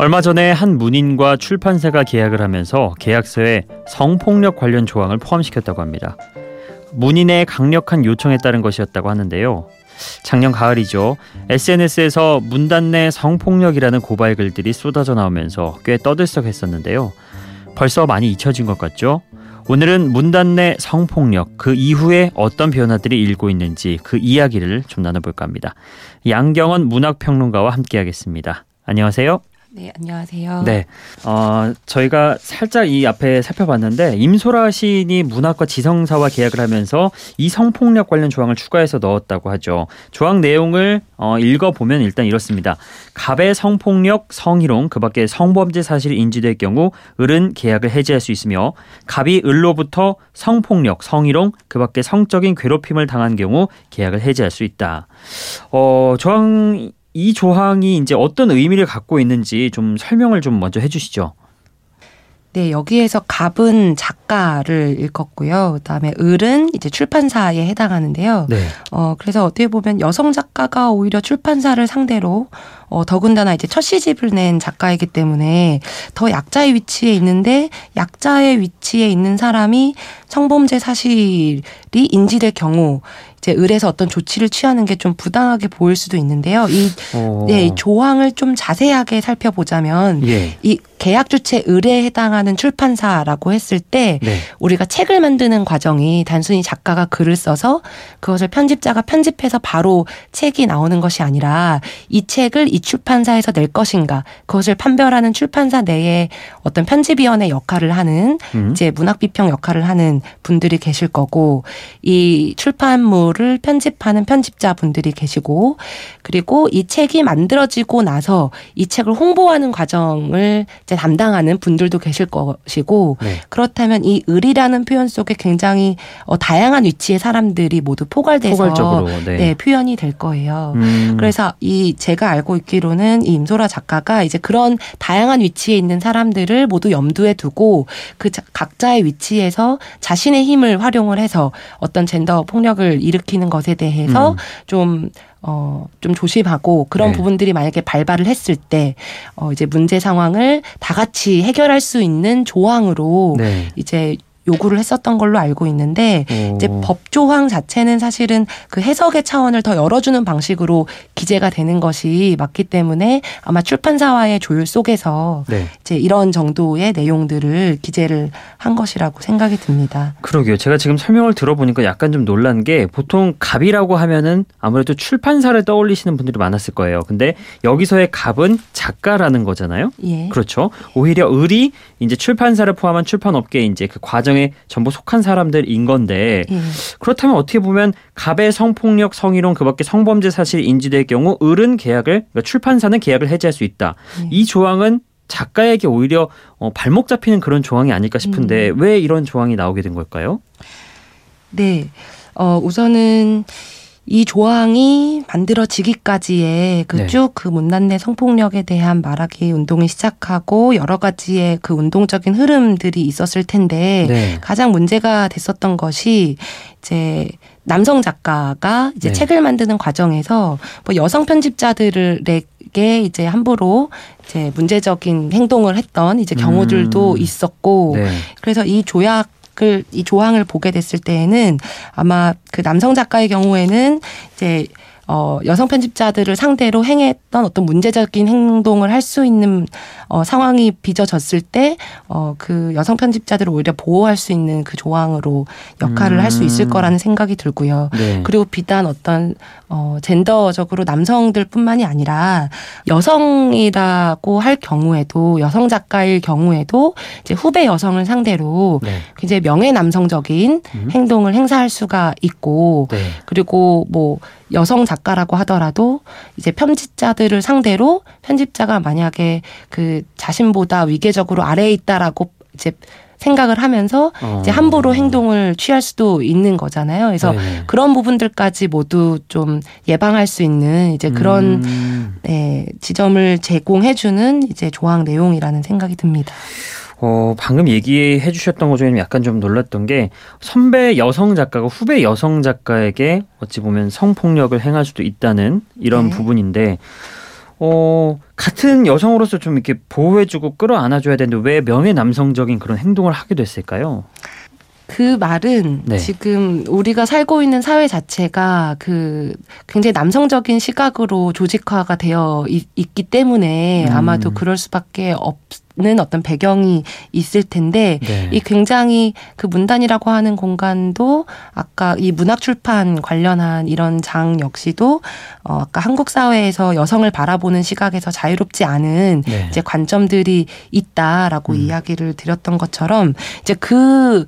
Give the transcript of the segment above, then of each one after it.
얼마 전에 한 문인과 출판사가 계약을 하면서 계약서에 성폭력 관련 조항을 포함시켰다고 합니다. 문인의 강력한 요청에 따른 것이었다고 하는데요. 작년 가을이죠. SNS에서 문단 내 성폭력이라는 고발 글들이 쏟아져 나오면서 꽤 떠들썩했었는데요. 벌써 많이 잊혀진 것 같죠? 오늘은 문단 내 성폭력 그 이후에 어떤 변화들이 일고 있는지 그 이야기를 좀 나눠볼까 합니다. 양경원 문학평론가와 함께하겠습니다. 안녕하세요. 네, 안녕하세요. 네. 어, 저희가 살짝 이 앞에 살펴봤는데 임소라 시인이 문학과 지성사와 계약을 하면서 이 성폭력 관련 조항을 추가해서 넣었다고 하죠. 조항 내용을 어, 읽어보면 일단 이렇습니다. 갑의 성폭력, 성희롱, 그 밖에 성범죄 사실이 인지될 경우 을은 계약을 해지할 수 있으며 갑이 을로부터 성폭력, 성희롱, 그 밖에 성적인 괴롭힘을 당한 경우 계약을 해지할 수 있다. 어, 조항 이 조항이 이제 어떤 의미를 갖고 있는지 좀 설명을 좀 먼저 해주시죠. 네, 여기에서 갑은 작가를 읽었고요. 그다음에 을은 이제 출판사에 해당하는데요. 네. 어, 그래서 어떻게 보면 여성 작가가 오히려 출판사를 상대로 어, 더군다나 이제 첫 시집을 낸 작가이기 때문에 더 약자의 위치에 있는데 약자의 위치에 있는 사람이 성범죄 사실이 인지될 경우 이제 을에서 어떤 조치를 취하는 게 좀 부당하게 보일 수도 있는데요. 이, 어. 네, 이 조항을 좀 자세하게 살펴보자면 예. 이 계약 주체 을에 해당하는 출판사라고 했을 때 네. 우리가 책을 만드는 과정이 단순히 작가가 글을 써서 그것을 편집자가 편집해서 바로 책이 나오는 것이 아니라 이 책을 이 출판사에서 낼 것인가 그것을 판별하는 출판사 내에 어떤 편집위원회 역할을 하는 음. 이제 문학 비평 역할을 하는 분들이 계실 거고 이 출판물 내용을 편집하는 편집자분들이 계시고 그리고 이 책이 만들어지고 나서 이 책을 홍보하는 과정을 이제 담당하는 분들도 계실 것이고 네. 그렇다면 이 을이라는 표현 속에 굉장히 어, 다양한 위치의 사람들이 모두 포괄돼서 네. 네, 표현이 될 거예요. 음. 그래서 이 제가 알고 있기로는 이 임소라 작가가 이제 그런 다양한 위치에 있는 사람들을 모두 염두에 두고 그 각자의 위치에서 자신의 힘을 활용을 해서 어떤 젠더 폭력을 일으 일으키는 것에 대해서 음. 좀 어, 좀 조심하고 그런 네. 부분들이 만약에 발발을 했을 때, 어, 이제 문제 상황을 다 같이 해결할 수 있는 조항으로 네. 이제 요구를 했었던 걸로 알고 있는데 오. 이제 법조항 자체는 사실은 그 해석의 차원을 더 열어주는 방식으로 기재가 되는 것이 맞기 때문에 아마 출판사와의 조율 속에서 네. 이제 이런 정도의 내용들을 기재를 한 것이라고 생각이 듭니다. 그러게요. 제가 지금 설명을 들어보니까 약간 좀 놀란 게 보통 갑이라고 하면은 아무래도 출판사를 떠올리시는 분들이 많았을 거예요. 근데 여기서의 갑은 작가라는 거잖아요. 예. 그렇죠. 오히려 을이 이제 출판사를 포함한 출판업계 이제 그 과정 에 가정에 전부 속한 사람들인 건데 예. 그렇다면 어떻게 보면 갑의 성폭력, 성희롱 그밖에 성범죄 사실이 인지될 경우 을은 계약을 그러니까 출판사는 계약을 해지할 수 있다. 예. 이 조항은 작가에게 오히려 어, 발목 잡히는 그런 조항이 아닐까 싶은데 음. 왜 이런 조항이 나오게 된 걸까요? 네. 어, 우선은 이 조항이 만들어지기까지의 그 쭉그 네. 문난내 성폭력에 대한 말하기 운동이 시작하고 여러 가지의 그 운동적인 흐름들이 있었을 텐데 네. 가장 문제가 됐었던 것이 이제 남성 작가가 이제 네. 책을 만드는 과정에서 뭐 여성 편집자들에게 이제 함부로 이제 문제적인 행동을 했던 이제 경우들도 음. 있었고 네. 그래서 이 조약 책을 이 조항을 보게 됐을 때에는 아마 그 남성 작가의 경우에는 이제 어, 여성 편집자들을 상대로 행했던 어떤 문제적인 행동을 할 수 있는 어, 상황이 빚어졌을 때, 어, 그 여성 편집자들을 오히려 보호할 수 있는 그 조항으로 역할을 음. 할수 있을 거라는 생각이 들고요. 네. 그리고 비단 어떤, 어, 젠더적으로 남성들 뿐만이 아니라 여성이라고 할 경우에도 여성 작가일 경우에도 이제 후배 여성을 상대로 네. 굉장히 명예 남성적인 음. 행동을 행사할 수가 있고, 네. 그리고 뭐 여성 작가라고 하더라도 이제 편집자들을 상대로 편집자가 만약에 그 자신보다 위계적으로 아래에 있다라고 이제 생각을 하면서 어. 이제 함부로 행동을 취할 수도 있는 거잖아요. 그래서 네 그런 부분들까지 모두 좀 예방할 수 있는 이제 그런 음. 네, 지점을 제공해주는 이제 조항 내용이라는 생각이 듭니다. 어, 방금 얘기해 주셨던 것 중에 약간 좀 놀랐던 게 선배 여성 작가가 후배 여성 작가에게 어찌 보면 성폭력을 행할 수도 있다는 이런 네. 부분인데 어, 같은 여성으로서 좀 이렇게 보호해주고 끌어안아줘야 되는데 왜 명예 남성적인 그런 행동을 하게 됐을까요? 그 말은 네. 지금 우리가 살고 있는 사회 자체가 그 굉장히 남성적인 시각으로 조직화가 되어 있, 기 때문에 음. 아마도 그럴 수밖에 없 는 어떤 배경이 있을 텐데 네. 이 굉장히 그 문단이라고 하는 공간도 아까 이 문학 출판 관련한 이런 장 역시도 어 아까 한국 사회에서 여성을 바라보는 시각에서 자유롭지 않은 네. 이제 관점들이 있다라고 음. 이야기를 드렸던 것처럼 이제 그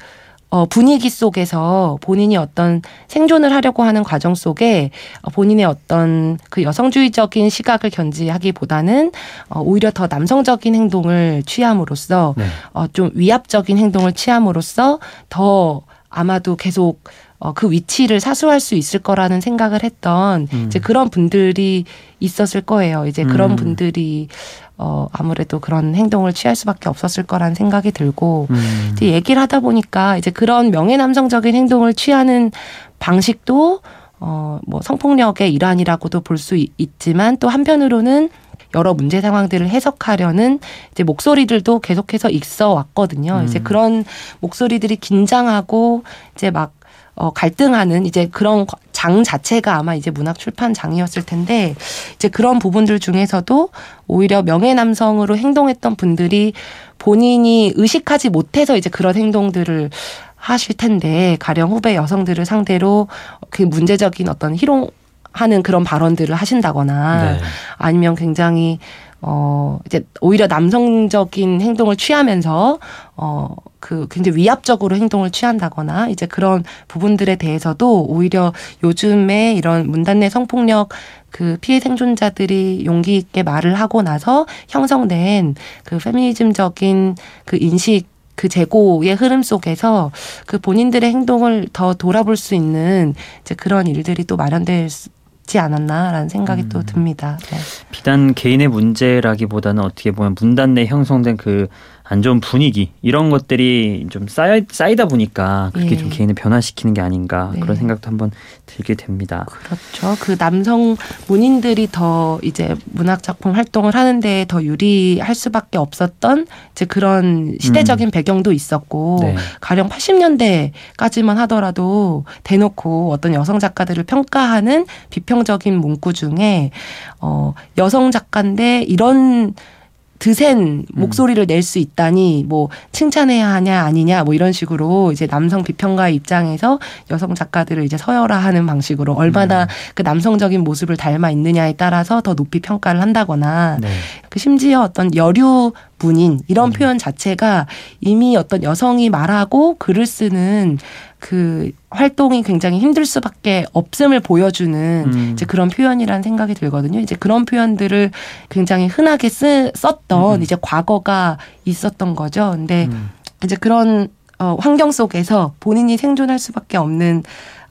어, 분위기 속에서 본인이 어떤 생존을 하려고 하는 과정 속에 어, 본인의 어떤 그 여성주의적인 시각을 견지하기보다는 어, 오히려 더 남성적인 행동을 취함으로써 네. 어, 좀 위압적인 행동을 취함으로써 더 아마도 계속 어, 그 위치를 사수할 수 있을 거라는 생각을 했던 음. 이제 그런 분들이 있었을 거예요. 이제 그런 음. 분들이 어, 아무래도 그런 행동을 취할 수밖에 없었을 거라는 생각이 들고, 음. 이제 얘기를 하다 보니까 이제 그런 명예남성적인 행동을 취하는 방식도, 어, 뭐 성폭력의 일환이라고도 볼 수 있지만 또 한편으로는 여러 문제 상황들을 해석하려는 이제 목소리들도 계속해서 있어 왔거든요. 음. 이제 그런 목소리들이 긴장하고 이제 막 어, 갈등하는 이제 그런 장 자체가 아마 이제 문학 출판 장이었을 텐데 이제 그런 부분들 중에서도 오히려 명예 남성으로 행동했던 분들이 본인이 의식하지 못해서 이제 그런 행동들을 하실 텐데 가령 후배 여성들을 상대로 그 문제적인 어떤 희롱하는 그런 발언들을 하신다거나 네. 아니면 굉장히 어, 이제 오히려 남성적인 행동을 취하면서 어, 그 굉장히 위압적으로 행동을 취한다거나 이제 그런 부분들에 대해서도 오히려 요즘에 이런 문단 내 성폭력 그 피해 생존자들이 용기 있게 말을 하고 나서 형성된 그 페미니즘적인 그 인식 그 재고의 흐름 속에서 그 본인들의 행동을 더 돌아볼 수 있는 이제 그런 일들이 또 마련될 있지 않았나라는 생각이 음. 또 듭니다. 네. 비단 개인의 문제라기보다는 어떻게 보면 문단 내 형성된 그 안 좋은 분위기 이런 것들이 좀 쌓여, 쌓이다 보니까 그게 예. 좀 개인을 변화시키는 게 아닌가 네. 그런 생각도 한번 들게 됩니다. 그렇죠. 그 남성 문인들이 더 이제 문학 작품 활동을 하는데 더 유리할 수밖에 없었던 이제 그런 시대적인 음. 배경도 있었고 네. 가령 80년대까지만 하더라도 대놓고 어떤 여성 작가들을 평가하는 비평적인 문구 중에 어 여성 작가인데 이런 드센 음. 목소리를 낼 수 있다니 뭐 칭찬해야 하냐 아니냐 뭐 이런 식으로 이제 남성 비평가의 입장에서 여성 작가들을 이제 서열화하는 방식으로 얼마나 음. 그 남성적인 모습을 닮아 있느냐에 따라서 더 높이 평가를 한다거나 네. 그 심지어 어떤 여류 문인 이런 음. 표현 자체가 이미 어떤 여성이 말하고 글을 쓰는 그 활동이 굉장히 힘들 수밖에 없음을 보여주는 음. 이제 그런 표현이라는 생각이 들거든요. 이제 그런 표현들을 굉장히 흔하게 쓰, 썼던 음. 이제 과거가 있었던 거죠. 근데 음. 이제 그런 어, 환경 속에서 본인이 생존할 수밖에 없는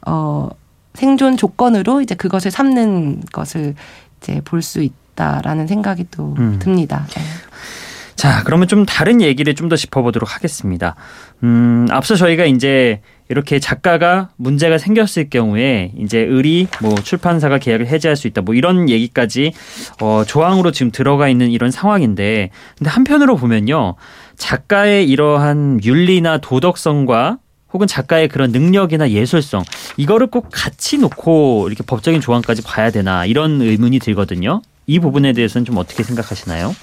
어, 생존 조건으로 이제 그것을 삼는 것을 이제 볼 수 있다라는 생각이 또 음. 듭니다. 네. 자, 그러면 좀 다른 얘기를 좀 더 짚어보도록 하겠습니다. 음, 앞서 저희가 이제 이렇게 작가가 문제가 생겼을 경우에 이제 을이 뭐 출판사가 계약을 해지할 수 있다 뭐 이런 얘기까지 어 조항으로 지금 들어가 있는 이런 상황인데 근데 한편으로 보면요 작가의 이러한 윤리나 도덕성과 혹은 작가의 그런 능력이나 예술성 이거를 꼭 같이 놓고 이렇게 법적인 조항까지 봐야 되나 이런 의문이 들거든요. 이 부분에 대해서는 좀 어떻게 생각하시나요?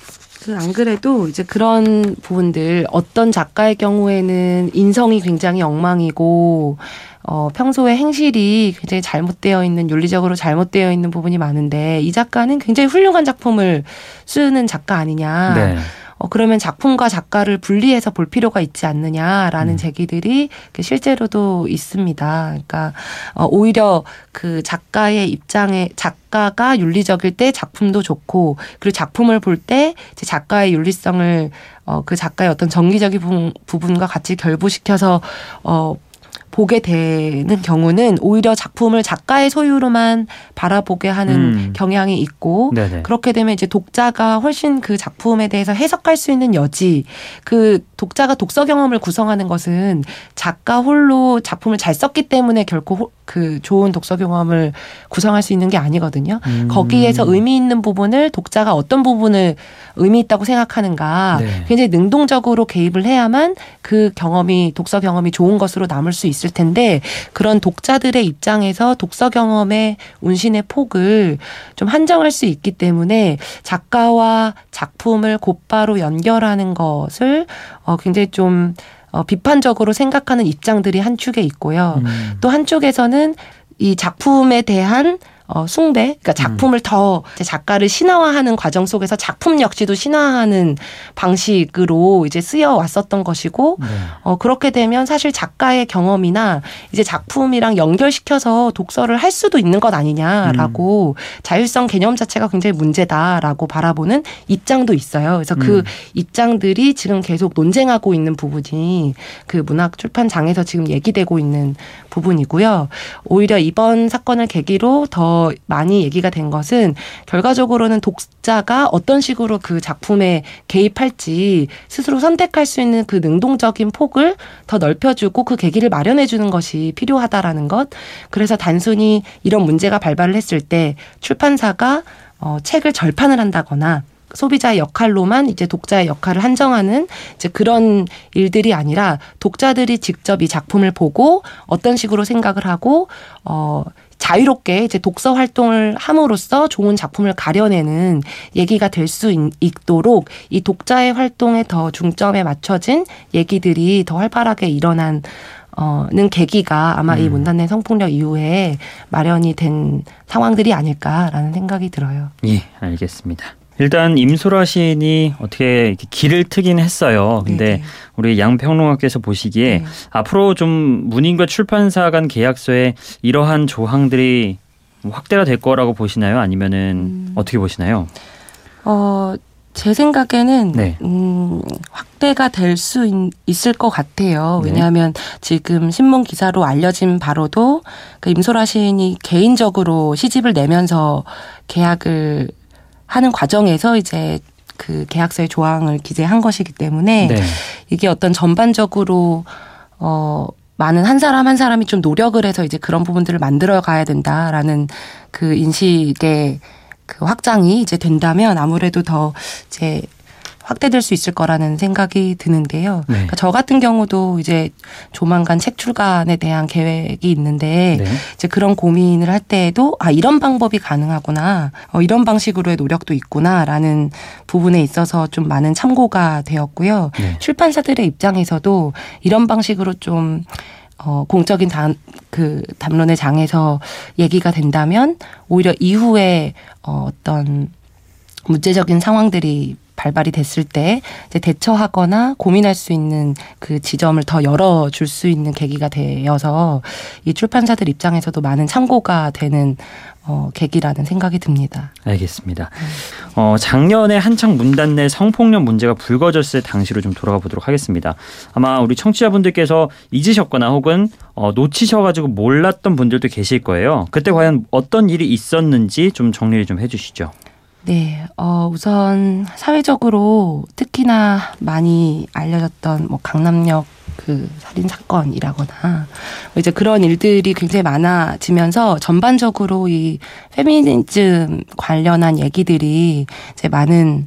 그안 그래도 이제 그런 부분들 어떤 작가의 경우에는 인성이 굉장히 엉망이고 어, 평소에 행실이 굉장히 잘못되어 있는 윤리적으로 잘못되어 있는 부분이 많은데 이 작가는 굉장히 훌륭한 작품을 쓰는 작가 아니냐. 네. 어, 그러면 작품과 작가를 분리해서 볼 필요가 있지 않느냐라는 음. 제기들이 실제로도 있습니다. 그러니까 어, 오히려 그 작가의 입장에 작가가 윤리적일 때 작품도 좋고 그리고 작품을 볼 때 작가의 윤리성을 어, 그 작가의 어떤 정기적인 부분과 같이 결부시켜서 어, 보게 되는 경우는 오히려 작품을 작가의 소유로만 바라보게 하는 음. 경향이 있고 네네. 그렇게 되면 이제 독자가 훨씬 그 작품에 대해서 해석할 수 있는 여지 그 독자가 독서 경험을 구성하는 것은 작가 홀로 작품을 잘 썼기 때문에 결코 그 좋은 독서 경험을 구성할 수 있는 게 아니거든요. 음. 거기에서 의미 있는 부분을 독자가 어떤 부분을 의미 있다고 생각하는가 네. 굉장히 능동적으로 개입을 해야만 그 경험이 독서 경험이 좋은 것으로 남을 수 있을 텐데 그런 독자들의 입장에서 독서 경험의 운신의 폭을 좀 한정할 수 있기 때문에 작가와 작품을 곧바로 연결하는 것을 어 굉장히 좀 어, 비판적으로 생각하는 입장들이 한 축에 있고요. 음. 또 한쪽에서는 이 작품에 대한 어, 숭배, 그러니까 음. 작품을 음. 더 작가를 신화화하는 과정 속에서 작품 역시도 신화하는 방식으로 이제 쓰여 왔었던 것이고, 네. 어, 그렇게 되면 사실 작가의 경험이나 이제 작품이랑 연결시켜서 독서를 할 수도 있는 것 아니냐라고 음. 자율성 개념 자체가 굉장히 문제다라고 바라보는 입장도 있어요. 그래서 그 음. 입장들이 지금 계속 논쟁하고 있는 부분이 그 문학 출판장에서 지금 얘기되고 있는 부분이고요. 오히려 이번 사건을 계기로 더 많이 얘기가 된 것은 결과적으로는 독자가 어떤 식으로 그 작품에 개입할지 스스로 선택할 수 있는 그 능동적인 폭을 더 넓혀주고 그 계기를 마련해 주는 것이 필요하다라는 것. 그래서 단순히 이런 문제가 발발을 했을 때 출판사가 어, 책을 절판을 한다거나 소비자의 역할로만 이제 독자의 역할을 한정하는 이제 그런 일들이 아니라 독자들이 직접 이 작품을 보고 어떤 식으로 생각을 하고 어 자유롭게 이제 독서 활동을 함으로써 좋은 작품을 가려내는 얘기가 될 수 있도록 이 독자의 활동에 더 중점에 맞춰진 얘기들이 더 활발하게 일어난 어는 계기가 아마 음. 이 문단내 성폭력 이후에 마련이 된 상황들이 아닐까라는 생각이 들어요. 예, 알겠습니다. 일단 임소라 시인이 어떻게 길을 트긴 했어요. 근데 네네. 우리 양 평론가께서 보시기에 네. 앞으로 좀 문인과 출판사 간 계약서에 이러한 조항들이 확대가 될 거라고 보시나요? 아니면은 음. 어떻게 보시나요? 어, 제 생각에는 네. 음, 확대가 될 수 있을 것 같아요. 네. 왜냐하면 지금 신문 기사로 알려진 바로도 그 임소라 시인이 개인적으로 시집을 내면서 계약을 하는 과정에서 이제 그 계약서의 조항을 기재한 것이기 때문에 네. 이게 어떤 전반적으로 어 많은 한 사람 한 사람이 좀 노력을 해서 이제 그런 부분들을 만들어 가야 된다라는 그 인식의 그 확장이 이제 된다면 아무래도 더 이제 확대될 수 있을 거라는 생각이 드는데요. 네. 그러니까 저 같은 경우도 이제 조만간 책 출간에 대한 계획이 있는데 네. 이제 그런 고민을 할 때에도 아 이런 방법이 가능하구나, 어, 이런 방식으로의 노력도 있구나라는 부분에 있어서 좀 많은 참고가 되었고요. 네. 출판사들의 입장에서도 이런 방식으로 좀 어, 공적인 단, 그 담론의 장에서 얘기가 된다면 오히려 이후에 어, 어떤 문제적인 상황들이 발발이 됐을 때 이제 대처하거나 고민할 수 있는 그 지점을 더 열어줄 수 있는 계기가 되어서 이 출판사들 입장에서도 많은 참고가 되는 어, 계기라는 생각이 듭니다. 알겠습니다. 어, 작년에 한창 문단 내 성폭력 문제가 불거졌을 당시로 좀 돌아가 보도록 하겠습니다. 아마 우리 청취자분들께서 잊으셨거나 혹은 어, 놓치셔가지고 몰랐던 분들도 계실 거예요. 그때 과연 어떤 일이 있었는지 좀 정리를 좀 해주시죠. 네, 어, 우선 사회적으로 특히나 많이 알려졌던 뭐 강남역 그 살인 사건이라거나 뭐 이제 그런 일들이 굉장히 많아지면서 전반적으로 이 페미니즘 관련한 얘기들이 이제 많은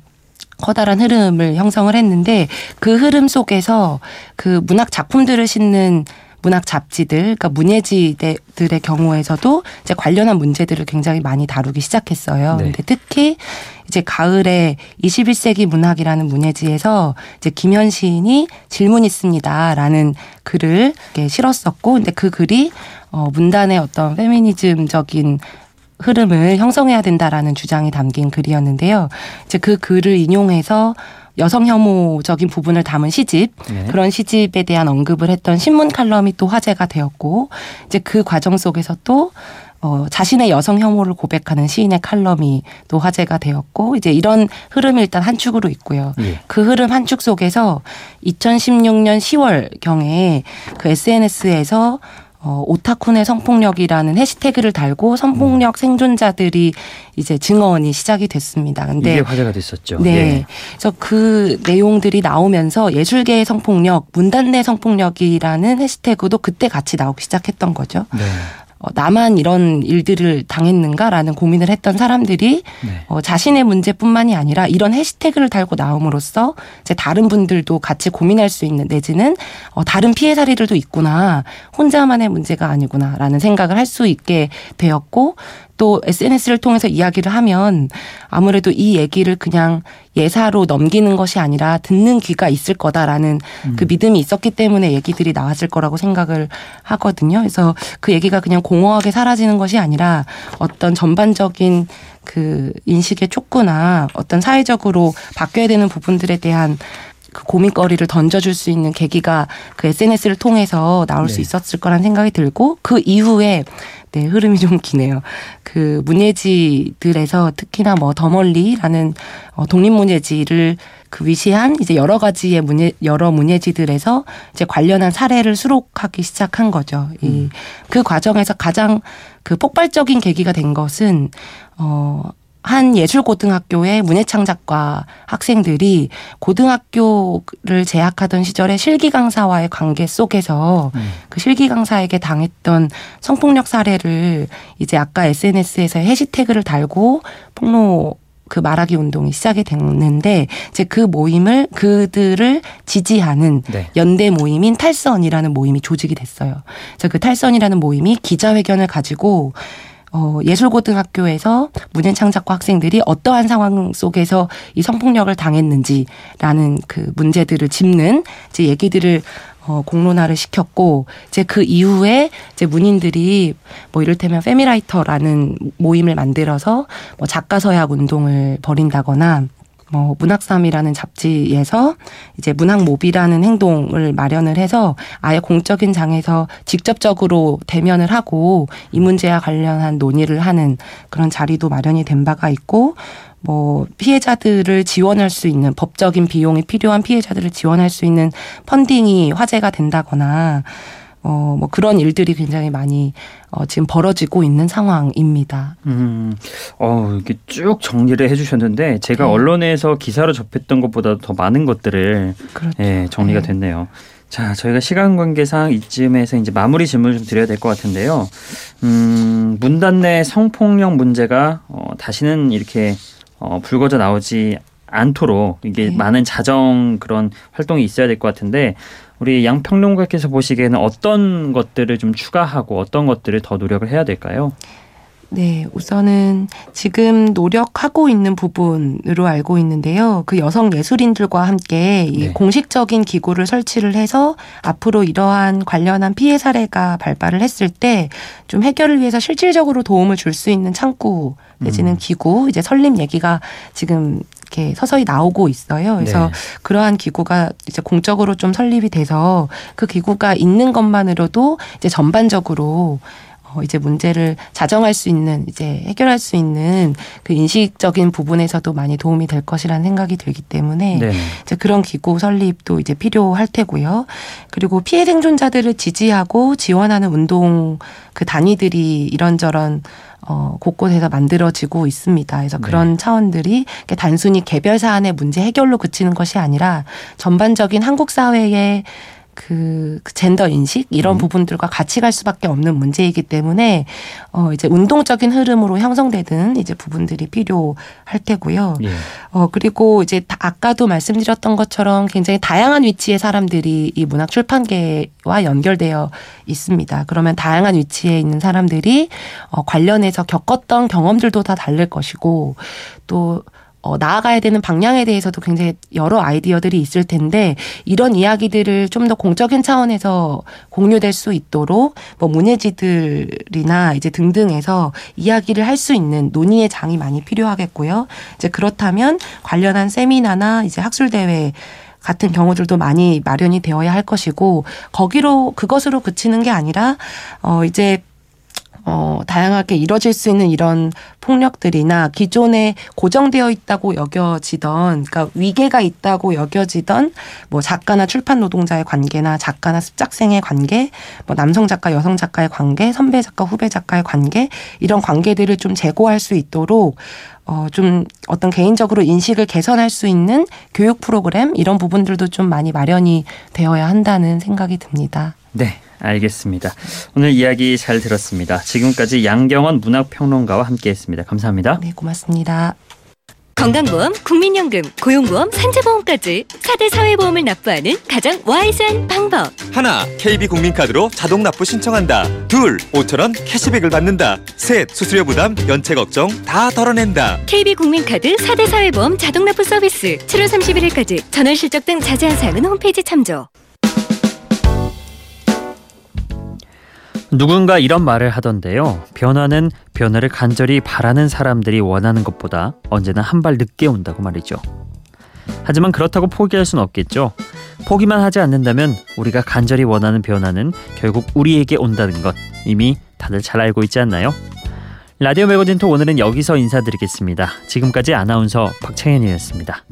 커다란 흐름을 형성을 했는데 그 흐름 속에서 그 문학 작품들을 싣는 문학 잡지들, 그러니까 문예지들의 경우에서도 이제 관련한 문제들을 굉장히 많이 다루기 시작했어요. 네. 근데 특히 이제 가을에 21세기 문학이라는 문예지에서 이제 김현 시인이 질문 있습니다라는 글을 실었었고, 근데 그 글이 어 문단의 어떤 페미니즘적인 흐름을 형성해야 된다라는 주장이 담긴 글이었는데요. 이제 그 글을 인용해서 여성 혐오적인 부분을 담은 시집 네. 그런 시집에 대한 언급을 했던 신문 칼럼이 또 화제가 되었고 이제 그 과정 속에서 또 어, 자신의 여성 혐오를 고백하는 시인의 칼럼이 또 화제가 되었고 이제 이런 흐름이 일단 한 축으로 있고요. 예. 그 흐름 한 축 속에서 2016년 10월 경에 그 SNS에서 어, 오타쿤의 성폭력이라는 해시태그를 달고 성폭력 음. 생존자들이 이제 증언이 시작이 됐습니다. 근데 이게 화제가 됐었죠. 네. 네. 그래서 그 내용들이 나오면서 예술계의 성폭력, 문단 내 성폭력이라는 해시태그도 그때 같이 나오기 시작했던 거죠. 네. 어, 나만 이런 일들을 당했는가라는 고민을 했던 사람들이 네. 어, 자신의 문제뿐만이 아니라 이런 해시태그를 달고 나옴으로써 이제 다른 분들도 같이 고민할 수 있는 내지는 어, 다른 피해 사례들도 있구나 혼자만의 문제가 아니구나라는 생각을 할 수 있게 되었고 또 SNS를 통해서 이야기를 하면 아무래도 이 얘기를 그냥 예사로 넘기는 것이 아니라 듣는 귀가 있을 거다라는 음. 그 믿음이 있었기 때문에 얘기들이 나왔을 거라고 생각을 하거든요. 그래서 그 얘기가 그냥 공허하게 사라지는 것이 아니라 어떤 전반적인 그 인식의 촉구나 어떤 사회적으로 바뀌어야 되는 부분들에 대한 그 고민거리를 던져줄 수 있는 계기가 그 SNS를 통해서 나올 네. 수 있었을 거란 생각이 들고 그 이후에 네, 흐름이 좀 기네요. 그 문예지들에서 특히나 뭐 더 멀리라는 어, 독립 문예지를 그 위시한 이제 여러 가지의 문예 여러 문예지들에서 이제 관련한 사례를 수록하기 시작한 거죠. 음. 이그 과정에서 가장 그 폭발적인 계기가 된 것은 어 한 예술고등학교의 문예창작과 학생들이 고등학교를 재학하던 시절에 실기 강사와의 관계 속에서 음. 그 실기 강사에게 당했던 성폭력 사례를 이제 아까 SNS에서 해시태그를 달고 폭로 그 말하기 운동이 시작이 됐는데 이제 그 모임을 그들을 지지하는 네. 연대 모임인 탈선이라는 모임이 조직이 됐어요. 그래서 그 탈선이라는 모임이 기자회견을 가지고 어, 예술고등학교에서 문예창작과 학생들이 어떠한 상황 속에서 이 성폭력을 당했는지라는 그 문제들을 짚는 이제 얘기들을 어, 공론화를 시켰고 이제 그 이후에 이제 문인들이 뭐 이를테면 페미라이터라는 모임을 만들어서 뭐 작가 서약 운동을 벌인다거나 뭐 문학3이라는 잡지에서 이제 문학몹이라는 행동을 마련을 해서 아예 공적인 장에서 직접적으로 대면을 하고 이 문제와 관련한 논의를 하는 그런 자리도 마련이 된 바가 있고 뭐 피해자들을 지원할 수 있는 법적인 비용이 필요한 피해자들을 지원할 수 있는 펀딩이 화제가 된다거나 어, 뭐 그런 일들이 굉장히 많이 어, 지금 벌어지고 있는 상황입니다. 음, 어, 이렇게 쭉 정리를 해주셨는데 제가 네. 언론에서 기사로 접했던 것보다 더 많은 것들을 그렇죠. 예, 정리가 네. 됐네요. 자, 저희가 시간 관계상 이쯤에서 이제 마무리 질문을 좀 드려야 될 것 같은데요. 음, 문단 내 성폭력 문제가 어, 다시는 이렇게 어, 불거져 나오지 않도록 이게 네. 많은 자정 그런 활동이 있어야 될 것 같은데 우리 양 평론가께서 보시기에는 어떤 것들을 좀 추가하고 어떤 것들을 더 노력을 해야 될까요? 네, 우선은 지금 노력하고 있는 부분으로 알고 있는데요. 그 여성 예술인들과 함께 이 네. 공식적인 기구를 설치를 해서 앞으로 이러한 관련한 피해 사례가 발발을 했을 때 좀 해결을 위해서 실질적으로 도움을 줄 수 있는 창구 내지는 음. 기구 이제 설립 얘기가 지금 이렇게 서서히 나오고 있어요. 그래서 네. 그러한 기구가 이제 공적으로 좀 설립이 돼서 그 기구가 있는 것만으로도 이제 전반적으로 어, 이제 문제를 자정할 수 있는 이제 해결할 수 있는 그 인식적인 부분에서도 많이 도움이 될 것이라는 생각이 들기 때문에 네. 이제 그런 기구 설립도 이제 필요할 테고요. 그리고 피해 생존자들을 지지하고 지원하는 운동 그 단위들이 이런저런 어, 곳곳에서 만들어지고 있습니다. 그래서 네. 그런 차원들이 단순히 개별 사안의 문제 해결로 그치는 것이 아니라 전반적인 한국 사회의 그, 그 젠더 인식 이런 음. 부분들과 같이 갈 수밖에 없는 문제이기 때문에 어 이제 운동적인 흐름으로 형성되는 이제 부분들이 필요할 테고요. 예. 어 그리고 이제 아까도 말씀드렸던 것처럼 굉장히 다양한 위치의 사람들이 이 문학 출판계와 연결되어 있습니다. 그러면 다양한 위치에 있는 사람들이 어 관련해서 겪었던 경험들도 다 다를 것이고 또 어, 나아가야 되는 방향에 대해서도 굉장히 여러 아이디어들이 있을 텐데 이런 이야기들을 좀 더 공적인 차원에서 공유될 수 있도록 뭐 문예지들이나 이제 등등에서 이야기를 할 수 있는 논의의 장이 많이 필요하겠고요. 이제 그렇다면 관련한 세미나나 이제 학술 대회 같은 경우들도 많이 마련이 되어야 할 것이고 거기로 그것으로 그치는 게 아니라 어 이제 어, 다양하게 이뤄질 수 있는 이런 폭력들이나 기존에 고정되어 있다고 여겨지던, 그러니까 위계가 있다고 여겨지던 뭐 작가나 출판 노동자의 관계나 작가나 습작생의 관계, 뭐 남성 작가, 여성 작가의 관계, 선배 작가, 후배 작가의 관계, 이런 관계들을 좀 제고할 수 있도록 어, 좀 어떤 개인적으로 인식을 개선할 수 있는 교육 프로그램 이런 부분들도 좀 많이 마련이 되어야 한다는 생각이 듭니다. 네. 알겠습니다. 오늘 이야기 잘 들었습니다. 지금까지 양경원 문학평론가와 함께했습니다. 감사합니다. 네, 고맙습니다. 건강보험, 국민연금, 고용보험, 산재보험까지 4대 사회보험을 납부하는 가장 와이즈한 방법. 하나, KB국민카드로 자동 납부 신청한다. 둘, 5천원 캐시백을 받는다. 셋, 수수료 부담, 연체 걱정 다 덜어낸다. KB국민카드 4대 사회보험 자동 납부 서비스 7월 31일까지 전월 실적 등 자세한 사항은 홈페이지 참조. 누군가 이런 말을 하던데요. 변화는 변화를 간절히 바라는 사람들이 원하는 것보다 언제나 한 발 늦게 온다고 말이죠. 하지만 그렇다고 포기할 수는 없겠죠. 포기만 하지 않는다면 우리가 간절히 원하는 변화는 결국 우리에게 온다는 것 이미 다들 잘 알고 있지 않나요? 라디오 매거진 톡 오늘은 여기서 인사드리겠습니다. 지금까지 아나운서 박창현이었습니다.